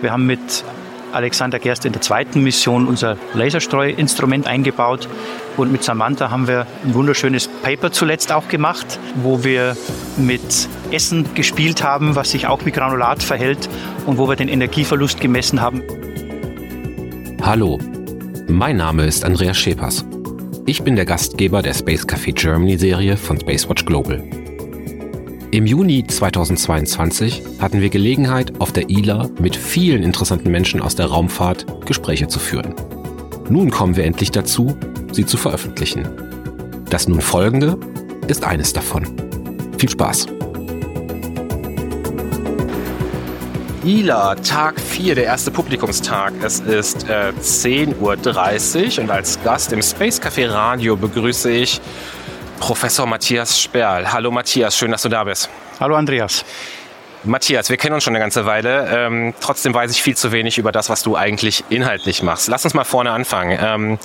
Wir haben mit Alexander Gerst in der zweiten Mission unser Laserstreuinstrument eingebaut. Und mit Samantha haben wir ein wunderschönes Paper zuletzt auch gemacht, wo wir mit Essen gespielt haben, was sich auch wie Granulat verhält und wo wir den Energieverlust gemessen haben. Hallo, mein Name ist Andreas Schepers. Ich bin der Gastgeber der Space Café Germany Serie von Spacewatch Global. Im Juni 2022 hatten wir Gelegenheit, auf der ILA mit vielen interessanten Menschen aus der Raumfahrt Gespräche zu führen. Nun kommen wir endlich dazu, sie zu veröffentlichen. Das nun folgende ist eines davon. Viel Spaß! ILA, Tag 4, der erste Publikumstag. Es ist äh, 10.30 Uhr und als Gast im Space Café Radio begrüße ich Professor Matthias Sperl. Hallo Matthias, schön, dass du da bist. Hallo Andreas. Matthias, wir kennen uns schon eine ganze Weile. Ähm, trotzdem weiß ich viel zu wenig über das, was du eigentlich inhaltlich machst. Lass uns mal vorne anfangen. Ähm,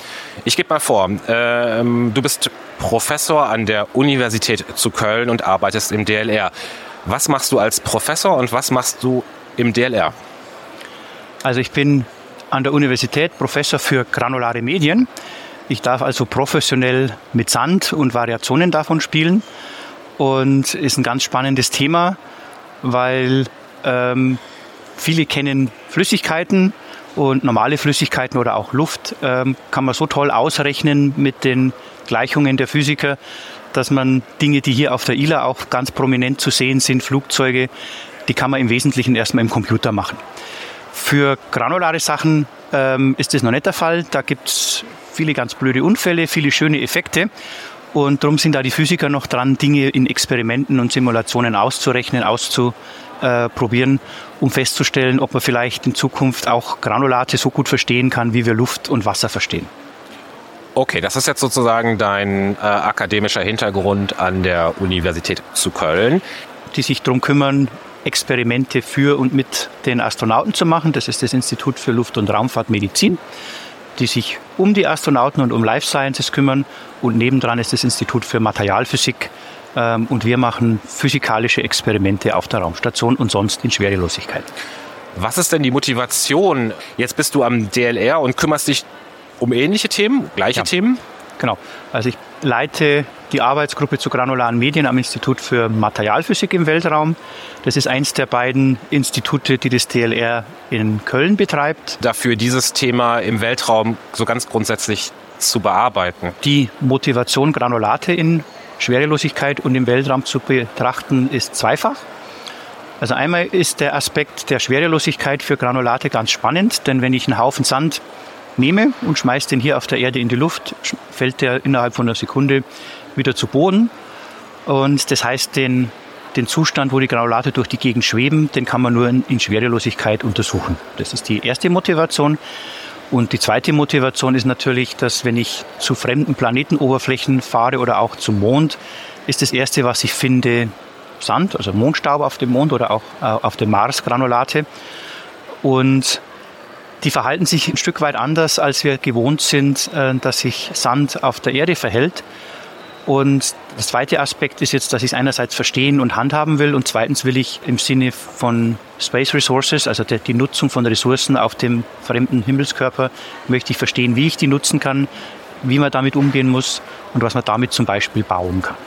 ich gebe mal vor, ähm, du bist Professor an der Universität zu Köln und arbeitest im DLR. Was machst du als Professor und was machst du im DLR? Also ich bin an der Universität Professor für granulare Medien. Ich darf also professionell mit Sand und Variationen davon spielen und ist ein ganz spannendes Thema, weil ähm, viele kennen Flüssigkeiten und normale Flüssigkeiten oder auch Luft ähm, kann man so toll ausrechnen mit den Gleichungen der Physiker, dass man Dinge, die hier auf der ILA auch ganz prominent zu sehen sind, Flugzeuge, die kann man im Wesentlichen erstmal im Computer machen. Für granulare Sachen ähm, ist das noch nicht der Fall. Da gibt es viele ganz blöde Unfälle, viele schöne Effekte. Und darum sind da die Physiker noch dran, Dinge in Experimenten und Simulationen auszurechnen, auszuprobieren, um festzustellen, ob man vielleicht in Zukunft auch Granulate so gut verstehen kann, wie wir Luft und Wasser verstehen. Okay, das ist jetzt sozusagen dein äh, akademischer Hintergrund an der Universität zu Köln. Die sich darum kümmern, Experimente für und mit den Astronauten zu machen. Das ist das Institut für Luft- und Raumfahrtmedizin die sich um die Astronauten und um Life Sciences kümmern. Und nebendran ist das Institut für Materialphysik. Ähm, und wir machen physikalische Experimente auf der Raumstation und sonst in Schwerelosigkeit. Was ist denn die Motivation? Jetzt bist du am DLR und kümmerst dich um ähnliche Themen, gleiche ja. Themen? Genau. Also ich leite die Arbeitsgruppe zu granularen Medien am Institut für Materialphysik im Weltraum. Das ist eins der beiden Institute, die das DLR in Köln betreibt. Dafür dieses Thema im Weltraum so ganz grundsätzlich zu bearbeiten. Die Motivation, Granulate in Schwerelosigkeit und im Weltraum zu betrachten, ist zweifach. Also einmal ist der Aspekt der Schwerelosigkeit für Granulate ganz spannend, denn wenn ich einen Haufen Sand nehme und schmeiße den hier auf der Erde in die Luft, fällt der innerhalb von einer Sekunde wieder zu Boden. Und das heißt, den, den Zustand, wo die Granulate durch die Gegend schweben, den kann man nur in, in Schwerelosigkeit untersuchen. Das ist die erste Motivation. Und die zweite Motivation ist natürlich, dass wenn ich zu fremden Planetenoberflächen fahre oder auch zum Mond, ist das erste, was ich finde, Sand, also Mondstaub auf dem Mond oder auch äh, auf dem Mars Granulate. Und die verhalten sich ein Stück weit anders, als wir gewohnt sind, äh, dass sich Sand auf der Erde verhält. Und der zweite Aspekt ist jetzt, dass ich es einerseits verstehen und handhaben will und zweitens will ich im Sinne von Space Resources, also der, die Nutzung von Ressourcen auf dem fremden Himmelskörper, möchte ich verstehen, wie ich die nutzen kann, wie man damit umgehen muss und was man damit zum Beispiel bauen kann.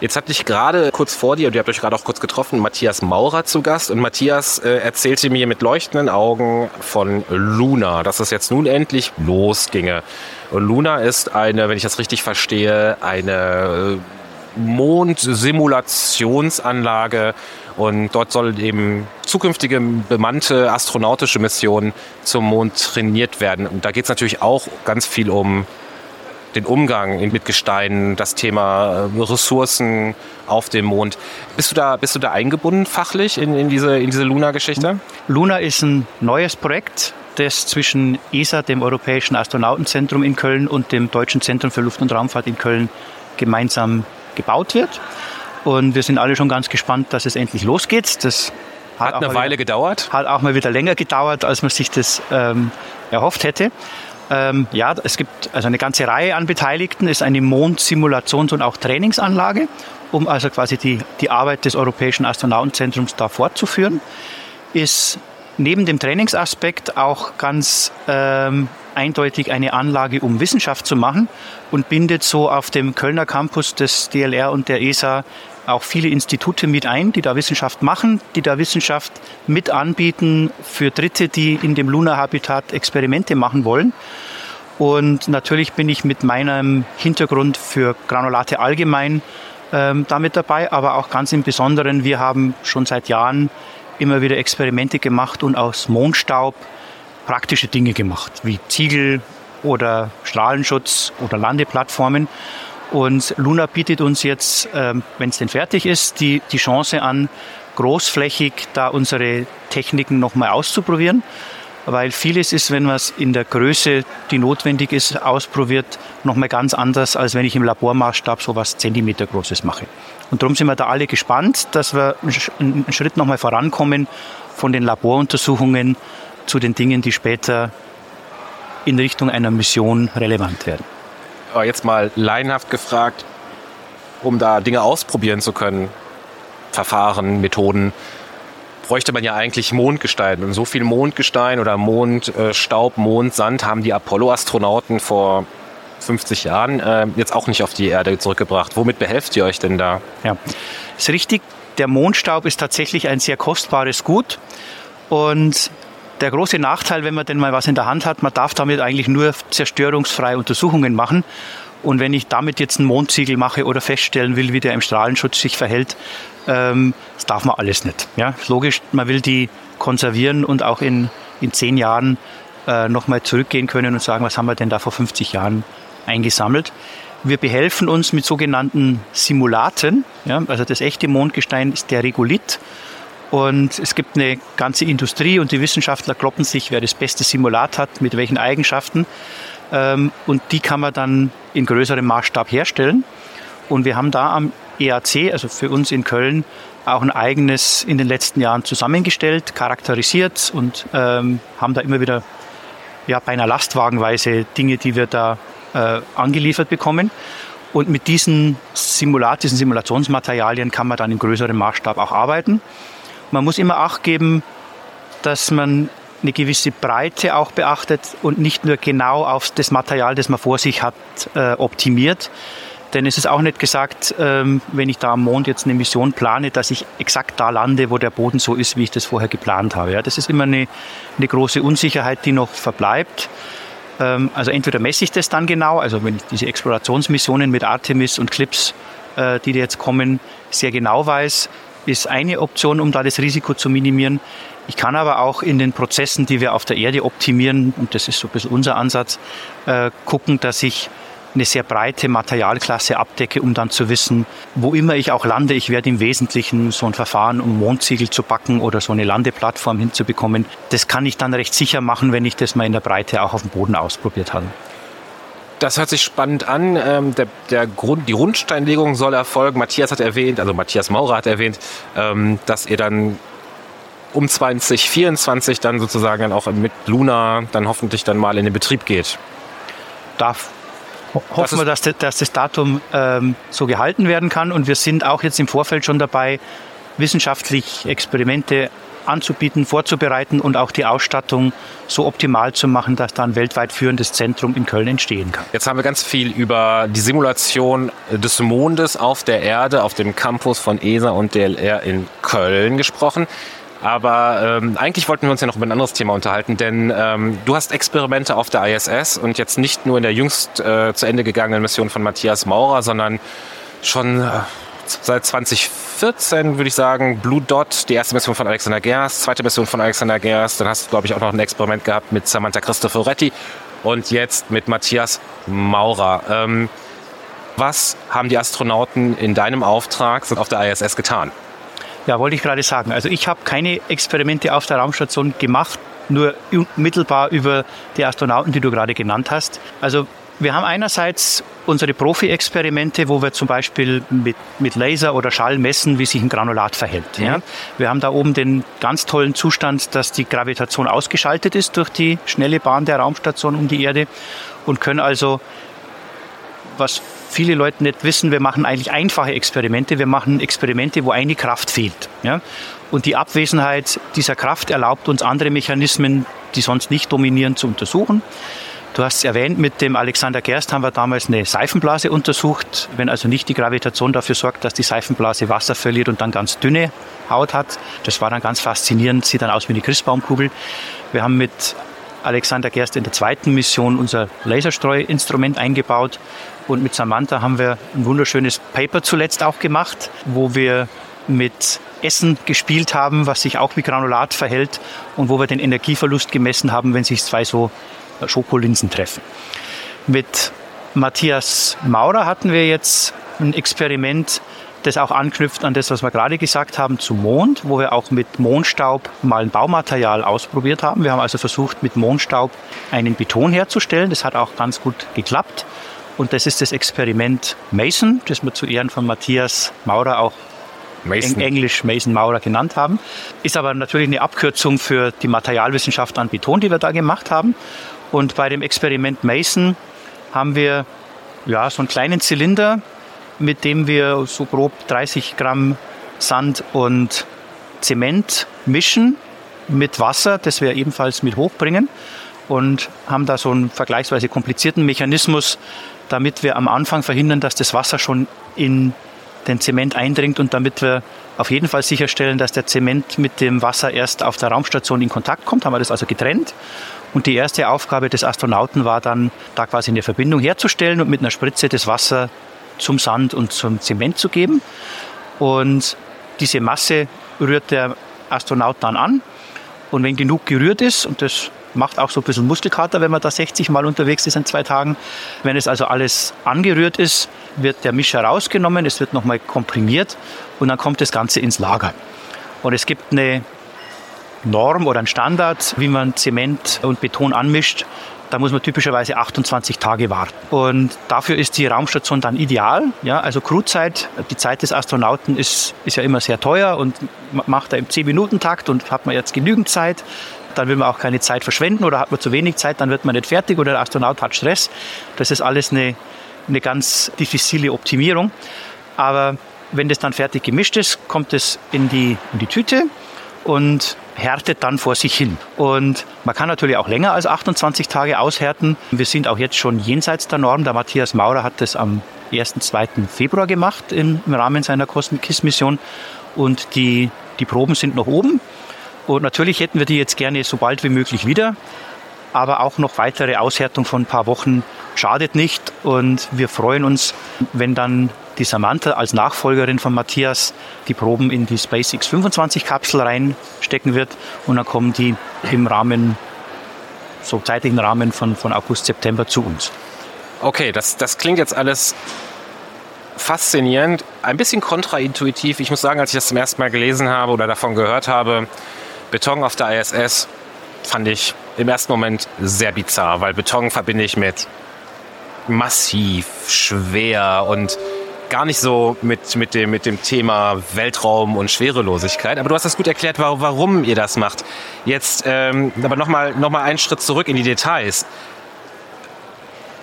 Jetzt hatte ich gerade kurz vor dir, und ihr habt euch gerade auch kurz getroffen, Matthias Maurer zu Gast. Und Matthias äh, erzählte mir mit leuchtenden Augen von Luna, dass es jetzt nun endlich losginge. Und Luna ist eine, wenn ich das richtig verstehe, eine äh, Mondsimulationsanlage und dort soll eben zukünftige bemannte astronautische Missionen zum Mond trainiert werden. Und da geht es natürlich auch ganz viel um den Umgang mit Gesteinen, das Thema äh, Ressourcen auf dem Mond. Bist du da, bist du da eingebunden fachlich in, in diese, in diese Luna-Geschichte? Luna ist ein neues Projekt, das zwischen ESA, dem Europäischen Astronautenzentrum in Köln, und dem Deutschen Zentrum für Luft- und Raumfahrt in Köln gemeinsam gebaut wird. Und wir sind alle schon ganz gespannt, dass es endlich losgeht. Das hat, hat eine Weile wieder, gedauert. Hat auch mal wieder länger gedauert, als man sich das ähm, erhofft hätte. Ähm, ja, es gibt also eine ganze Reihe an Beteiligten, es ist eine Mondsimulations- und auch Trainingsanlage, um also quasi die, die Arbeit des Europäischen Astronautenzentrums da fortzuführen. Ist neben dem Trainingsaspekt auch ganz ähm, eindeutig eine Anlage, um Wissenschaft zu machen und bindet so auf dem Kölner Campus des DLR und der ESA auch viele Institute mit ein, die da Wissenschaft machen, die da Wissenschaft mit anbieten für Dritte, die in dem Luna-Habitat Experimente machen wollen. Und natürlich bin ich mit meinem Hintergrund für Granulate allgemein ähm, damit dabei, aber auch ganz im Besonderen, wir haben schon seit Jahren immer wieder Experimente gemacht und aus Mondstaub praktische Dinge gemacht, wie Ziegel oder Strahlenschutz oder Landeplattformen. Und Luna bietet uns jetzt, ähm, wenn es denn fertig ist, die, die Chance an, großflächig da unsere Techniken nochmal auszuprobieren. Weil vieles ist, wenn man es in der Größe, die notwendig ist, ausprobiert, nochmal ganz anders, als wenn ich im Labormaßstab so was Zentimeter Großes mache. Und darum sind wir da alle gespannt, dass wir einen Schritt nochmal vorankommen von den Laboruntersuchungen zu den Dingen, die später in Richtung einer Mission relevant werden. Aber jetzt mal laienhaft gefragt, um da Dinge ausprobieren zu können, Verfahren, Methoden, bräuchte man ja eigentlich Mondgestein. Und so viel Mondgestein oder Mondstaub, Mondsand haben die Apollo-Astronauten vor 50 Jahren äh, jetzt auch nicht auf die Erde zurückgebracht. Womit behelft ihr euch denn da? Ja, ist richtig. Der Mondstaub ist tatsächlich ein sehr kostbares Gut. Und der große Nachteil, wenn man denn mal was in der Hand hat, man darf damit eigentlich nur zerstörungsfreie Untersuchungen machen. Und wenn ich damit jetzt einen Mondziegel mache oder feststellen will, wie der im Strahlenschutz sich verhält, ähm, das darf man alles nicht. Ja, logisch, man will die konservieren und auch in, in zehn Jahren äh, nochmal zurückgehen können und sagen, was haben wir denn da vor 50 Jahren eingesammelt. Wir behelfen uns mit sogenannten Simulaten. Ja, also das echte Mondgestein ist der Regolith. Und es gibt eine ganze Industrie und die Wissenschaftler kloppen sich, wer das beste Simulat hat, mit welchen Eigenschaften. Ähm, und die kann man dann in größerem Maßstab herstellen. Und wir haben da am EAC, also für uns in Köln, auch ein eigenes in den letzten Jahren zusammengestellt, charakterisiert und ähm, haben da immer wieder ja, beinahe lastwagenweise Dinge, die wir da äh, angeliefert bekommen. Und mit diesen Simulat, diesen Simulationsmaterialien kann man dann in größerem Maßstab auch arbeiten. Man muss immer Acht geben, dass man eine gewisse Breite auch beachtet und nicht nur genau auf das Material, das man vor sich hat, äh, optimiert. Denn es ist auch nicht gesagt, ähm, wenn ich da am Mond jetzt eine Mission plane, dass ich exakt da lande, wo der Boden so ist, wie ich das vorher geplant habe. Das ist immer eine, eine große Unsicherheit, die noch verbleibt. Ähm, also entweder messe ich das dann genau, also wenn ich diese Explorationsmissionen mit Artemis und Clips, äh, die jetzt kommen, sehr genau weiß, ist eine Option, um da das Risiko zu minimieren. Ich kann aber auch in den Prozessen, die wir auf der Erde optimieren, und das ist so ein bisschen unser Ansatz, äh, gucken, dass ich eine sehr breite Materialklasse abdecke, um dann zu wissen, wo immer ich auch lande, ich werde im Wesentlichen so ein Verfahren, um Mondziegel zu backen oder so eine Landeplattform hinzubekommen. Das kann ich dann recht sicher machen, wenn ich das mal in der Breite auch auf dem Boden ausprobiert habe. Das hört sich spannend an. Ähm, der, der Grund, die Grundsteinlegung soll erfolgen. Matthias hat erwähnt, also Matthias Maurer hat erwähnt, ähm, dass ihr dann um 2024 dann sozusagen dann auch mit Luna dann hoffentlich dann mal in den Betrieb geht. Da hoffen wir, dass, dass das Datum ähm, so gehalten werden kann. Und wir sind auch jetzt im Vorfeld schon dabei, wissenschaftlich Experimente anzubieten, vorzubereiten und auch die Ausstattung so optimal zu machen, dass da ein weltweit führendes Zentrum in Köln entstehen kann. Jetzt haben wir ganz viel über die Simulation des Mondes auf der Erde, auf dem Campus von ESA und DLR in Köln gesprochen. Aber ähm, eigentlich wollten wir uns ja noch über ein anderes Thema unterhalten, denn ähm, du hast Experimente auf der ISS und jetzt nicht nur in der jüngst äh, zu Ende gegangenen Mission von Matthias Maurer, sondern schon äh, seit 2014, würde ich sagen, Blue Dot, die erste Mission von Alexander Gerst, zweite Mission von Alexander Gerst. Dann hast du, glaube ich, auch noch ein Experiment gehabt mit Samantha Cristoforetti und jetzt mit Matthias Maurer. Ähm, was haben die Astronauten in deinem Auftrag auf der ISS getan? Ja, wollte ich gerade sagen. Also ich habe keine Experimente auf der Raumstation gemacht, nur unmittelbar über die Astronauten, die du gerade genannt hast. Also wir haben einerseits unsere Profi-Experimente, wo wir zum Beispiel mit, mit Laser oder Schall messen, wie sich ein Granulat verhält. Mhm. Ja. Wir haben da oben den ganz tollen Zustand, dass die Gravitation ausgeschaltet ist durch die schnelle Bahn der Raumstation um die Erde und können also was viele Leute nicht wissen, wir machen eigentlich einfache Experimente. Wir machen Experimente, wo eine Kraft fehlt. Ja? Und die Abwesenheit dieser Kraft erlaubt uns andere Mechanismen, die sonst nicht dominieren, zu untersuchen. Du hast es erwähnt, mit dem Alexander Gerst haben wir damals eine Seifenblase untersucht. Wenn also nicht die Gravitation dafür sorgt, dass die Seifenblase Wasser verliert und dann ganz dünne Haut hat. Das war dann ganz faszinierend, sieht dann aus wie eine Christbaumkugel. Wir haben mit Alexander Gerst in der zweiten Mission unser Laserstreuinstrument eingebaut und mit Samantha haben wir ein wunderschönes Paper zuletzt auch gemacht, wo wir mit Essen gespielt haben, was sich auch wie Granulat verhält und wo wir den Energieverlust gemessen haben, wenn sich zwei so Schokolinsen treffen. Mit Matthias Maurer hatten wir jetzt ein Experiment, das auch anknüpft an das, was wir gerade gesagt haben, zum Mond, wo wir auch mit Mondstaub mal ein Baumaterial ausprobiert haben. Wir haben also versucht, mit Mondstaub einen Beton herzustellen. Das hat auch ganz gut geklappt. Und das ist das Experiment Mason, das wir zu Ehren von Matthias Maurer auch Mason. Englisch Mason Maurer genannt haben. Ist aber natürlich eine Abkürzung für die Materialwissenschaft an Beton, die wir da gemacht haben. Und bei dem Experiment Mason haben wir ja, so einen kleinen Zylinder, mit dem wir so grob 30 Gramm Sand und Zement mischen mit Wasser, das wir ebenfalls mit hochbringen und haben da so einen vergleichsweise komplizierten Mechanismus, damit wir am Anfang verhindern, dass das Wasser schon in den Zement eindringt und damit wir auf jeden Fall sicherstellen, dass der Zement mit dem Wasser erst auf der Raumstation in Kontakt kommt, haben wir das also getrennt und die erste Aufgabe des Astronauten war dann, da quasi eine Verbindung herzustellen und mit einer Spritze das Wasser zum Sand und zum Zement zu geben. Und diese Masse rührt der Astronaut dann an. Und wenn genug gerührt ist, und das macht auch so ein bisschen Muskelkater, wenn man da 60 Mal unterwegs ist in zwei Tagen. Wenn es also alles angerührt ist, wird der Mischer rausgenommen, es wird nochmal komprimiert und dann kommt das Ganze ins Lager. Und es gibt eine Norm oder ein Standard, wie man Zement und Beton anmischt. Da muss man typischerweise 28 Tage warten. Und dafür ist die Raumstation dann ideal. Ja, also Crewzeit, die Zeit des Astronauten ist, ist ja immer sehr teuer und macht er im 10-Minuten-Takt und hat man jetzt genügend Zeit. Dann will man auch keine Zeit verschwenden oder hat man zu wenig Zeit, dann wird man nicht fertig oder der Astronaut hat Stress. Das ist alles eine, eine ganz diffizile Optimierung. Aber wenn das dann fertig gemischt ist, kommt es in die, in die Tüte und härtet dann vor sich hin. Und man kann natürlich auch länger als 28 Tage aushärten. Wir sind auch jetzt schon jenseits der Norm. Der Matthias Maurer hat das am 1. 2. Februar gemacht im Rahmen seiner KISS-Mission. Und die, die Proben sind noch oben. Und natürlich hätten wir die jetzt gerne so bald wie möglich wieder. Aber auch noch weitere Aushärtung von ein paar Wochen schadet nicht. Und wir freuen uns, wenn dann die Samantha als Nachfolgerin von Matthias die Proben in die SpaceX 25 Kapsel reinstecken wird und dann kommen die im Rahmen, so zeitlichen Rahmen von, von August, September zu uns. Okay, das, das klingt jetzt alles faszinierend, ein bisschen kontraintuitiv. Ich muss sagen, als ich das zum ersten Mal gelesen habe oder davon gehört habe, Beton auf der ISS, fand ich im ersten Moment sehr bizarr, weil Beton verbinde ich mit massiv, schwer und gar nicht so mit, mit, dem, mit dem Thema Weltraum und Schwerelosigkeit. Aber du hast das gut erklärt, warum ihr das macht. Jetzt ähm, aber nochmal noch mal einen Schritt zurück in die Details.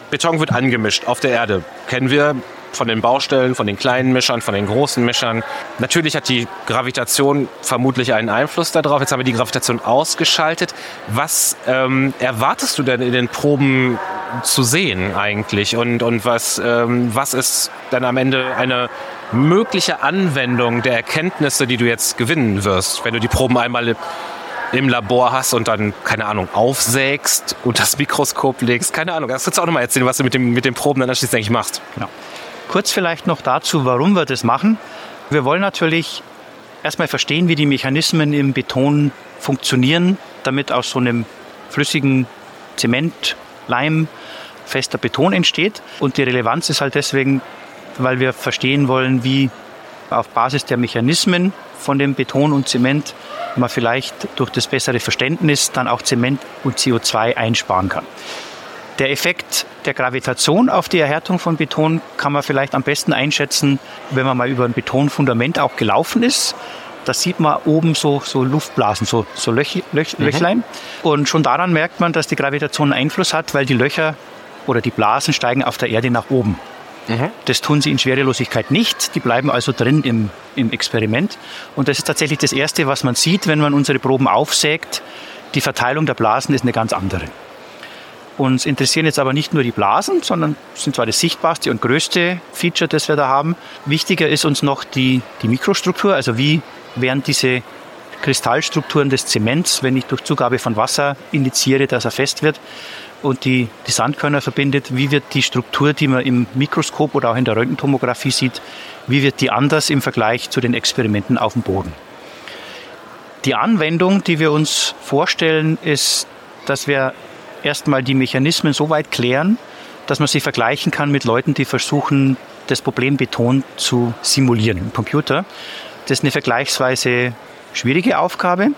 Beton wird angemischt auf der Erde. Kennen wir von den Baustellen, von den kleinen Mischern, von den großen Mischern. Natürlich hat die Gravitation vermutlich einen Einfluss darauf. Jetzt haben wir die Gravitation ausgeschaltet. Was ähm, erwartest du denn in den Proben zu sehen eigentlich? Und, und was, ähm, was ist dann am Ende eine mögliche Anwendung der Erkenntnisse, die du jetzt gewinnen wirst, wenn du die Proben einmal im Labor hast und dann, keine Ahnung, aufsägst und das Mikroskop legst. Keine Ahnung, das kannst du auch nochmal erzählen, was du mit, dem, mit den Proben dann anschließend eigentlich machst. Genau. Kurz vielleicht noch dazu, warum wir das machen. Wir wollen natürlich erstmal verstehen, wie die Mechanismen im Beton funktionieren, damit aus so einem flüssigen Zement, Leim, fester Beton entsteht. Und die Relevanz ist halt deswegen, weil wir verstehen wollen, wie auf Basis der Mechanismen von dem Beton und Zement man vielleicht durch das bessere Verständnis dann auch Zement und CO2 einsparen kann. Der Effekt der Gravitation auf die Erhärtung von Beton kann man vielleicht am besten einschätzen, wenn man mal über ein Betonfundament auch gelaufen ist. Da sieht man oben so, so Luftblasen, so, so Löch, Löch, mhm. Löchlein. Und schon daran merkt man, dass die Gravitation einen Einfluss hat, weil die Löcher oder die Blasen steigen auf der Erde nach oben. Mhm. Das tun sie in Schwerelosigkeit nicht. Die bleiben also drin im, im Experiment. Und das ist tatsächlich das Erste, was man sieht, wenn man unsere Proben aufsägt. Die Verteilung der Blasen ist eine ganz andere. Uns interessieren jetzt aber nicht nur die Blasen, sondern sind zwar das sichtbarste und größte Feature, das wir da haben. Wichtiger ist uns noch die, die Mikrostruktur, also wie werden diese Kristallstrukturen des Zements, wenn ich durch Zugabe von Wasser indiziere, dass er fest wird und die, die Sandkörner verbindet, wie wird die Struktur, die man im Mikroskop oder auch in der Röntgentomographie sieht, wie wird die anders im Vergleich zu den Experimenten auf dem Boden. Die Anwendung, die wir uns vorstellen, ist, dass wir erstmal die Mechanismen so weit klären, dass man sie vergleichen kann mit Leuten, die versuchen, das Problem betont zu simulieren im Computer. Das ist eine vergleichsweise schwierige Aufgabe.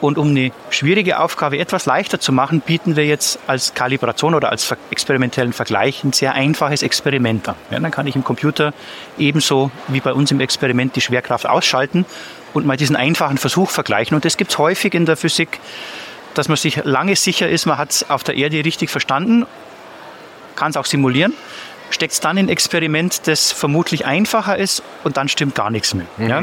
Und um eine schwierige Aufgabe etwas leichter zu machen, bieten wir jetzt als Kalibration oder als experimentellen Vergleich ein sehr einfaches Experiment an. Ja, dann kann ich im Computer ebenso wie bei uns im Experiment die Schwerkraft ausschalten und mal diesen einfachen Versuch vergleichen. Und das gibt es häufig in der Physik, dass man sich lange sicher ist, man hat es auf der Erde richtig verstanden, kann es auch simulieren steckt es dann in ein Experiment, das vermutlich einfacher ist und dann stimmt gar nichts mehr. Mhm. Ja?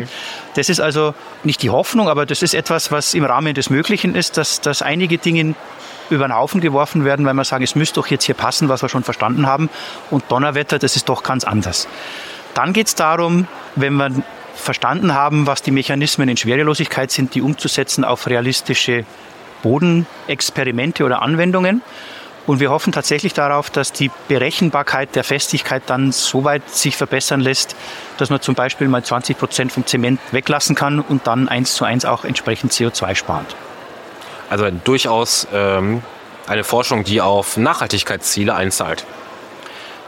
Das ist also nicht die Hoffnung, aber das ist etwas, was im Rahmen des Möglichen ist, dass, dass einige Dinge über den Haufen geworfen werden, weil man sagen, es müsste doch jetzt hier passen, was wir schon verstanden haben. Und Donnerwetter, das ist doch ganz anders. Dann geht es darum, wenn wir verstanden haben, was die Mechanismen in Schwerelosigkeit sind, die umzusetzen auf realistische Bodenexperimente oder Anwendungen. Und wir hoffen tatsächlich darauf, dass die Berechenbarkeit der Festigkeit dann so weit sich verbessern lässt, dass man zum Beispiel mal 20 Prozent vom Zement weglassen kann und dann eins zu eins auch entsprechend CO2 spart. Also durchaus ähm, eine Forschung, die auf Nachhaltigkeitsziele einzahlt.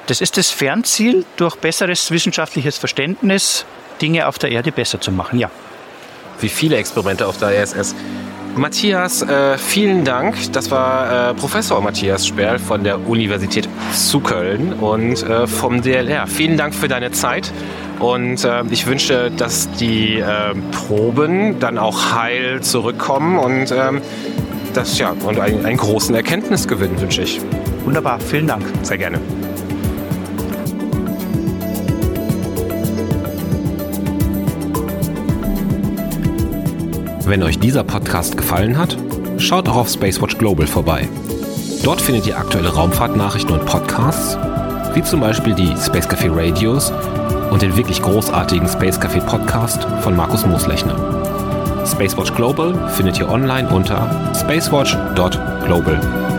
Das ist das Fernziel, durch besseres wissenschaftliches Verständnis Dinge auf der Erde besser zu machen, ja. Wie viele Experimente auf der ISS Matthias, äh, vielen Dank. Das war äh, Professor Matthias Sperl von der Universität zu Köln und äh, vom DLR. Vielen Dank für deine Zeit und äh, ich wünsche, dass die äh, Proben dann auch heil zurückkommen und ähm, das ja und einen, einen großen Erkenntnisgewinn wünsche ich. Wunderbar, vielen Dank. Sehr gerne. Wenn euch dieser Podcast gefallen hat, schaut auch auf Spacewatch Global vorbei. Dort findet ihr aktuelle Raumfahrtnachrichten und Podcasts, wie zum Beispiel die Space Café Radios und den wirklich großartigen Space Café Podcast von Markus Mooslechner. Spacewatch Global findet ihr online unter spacewatch.global.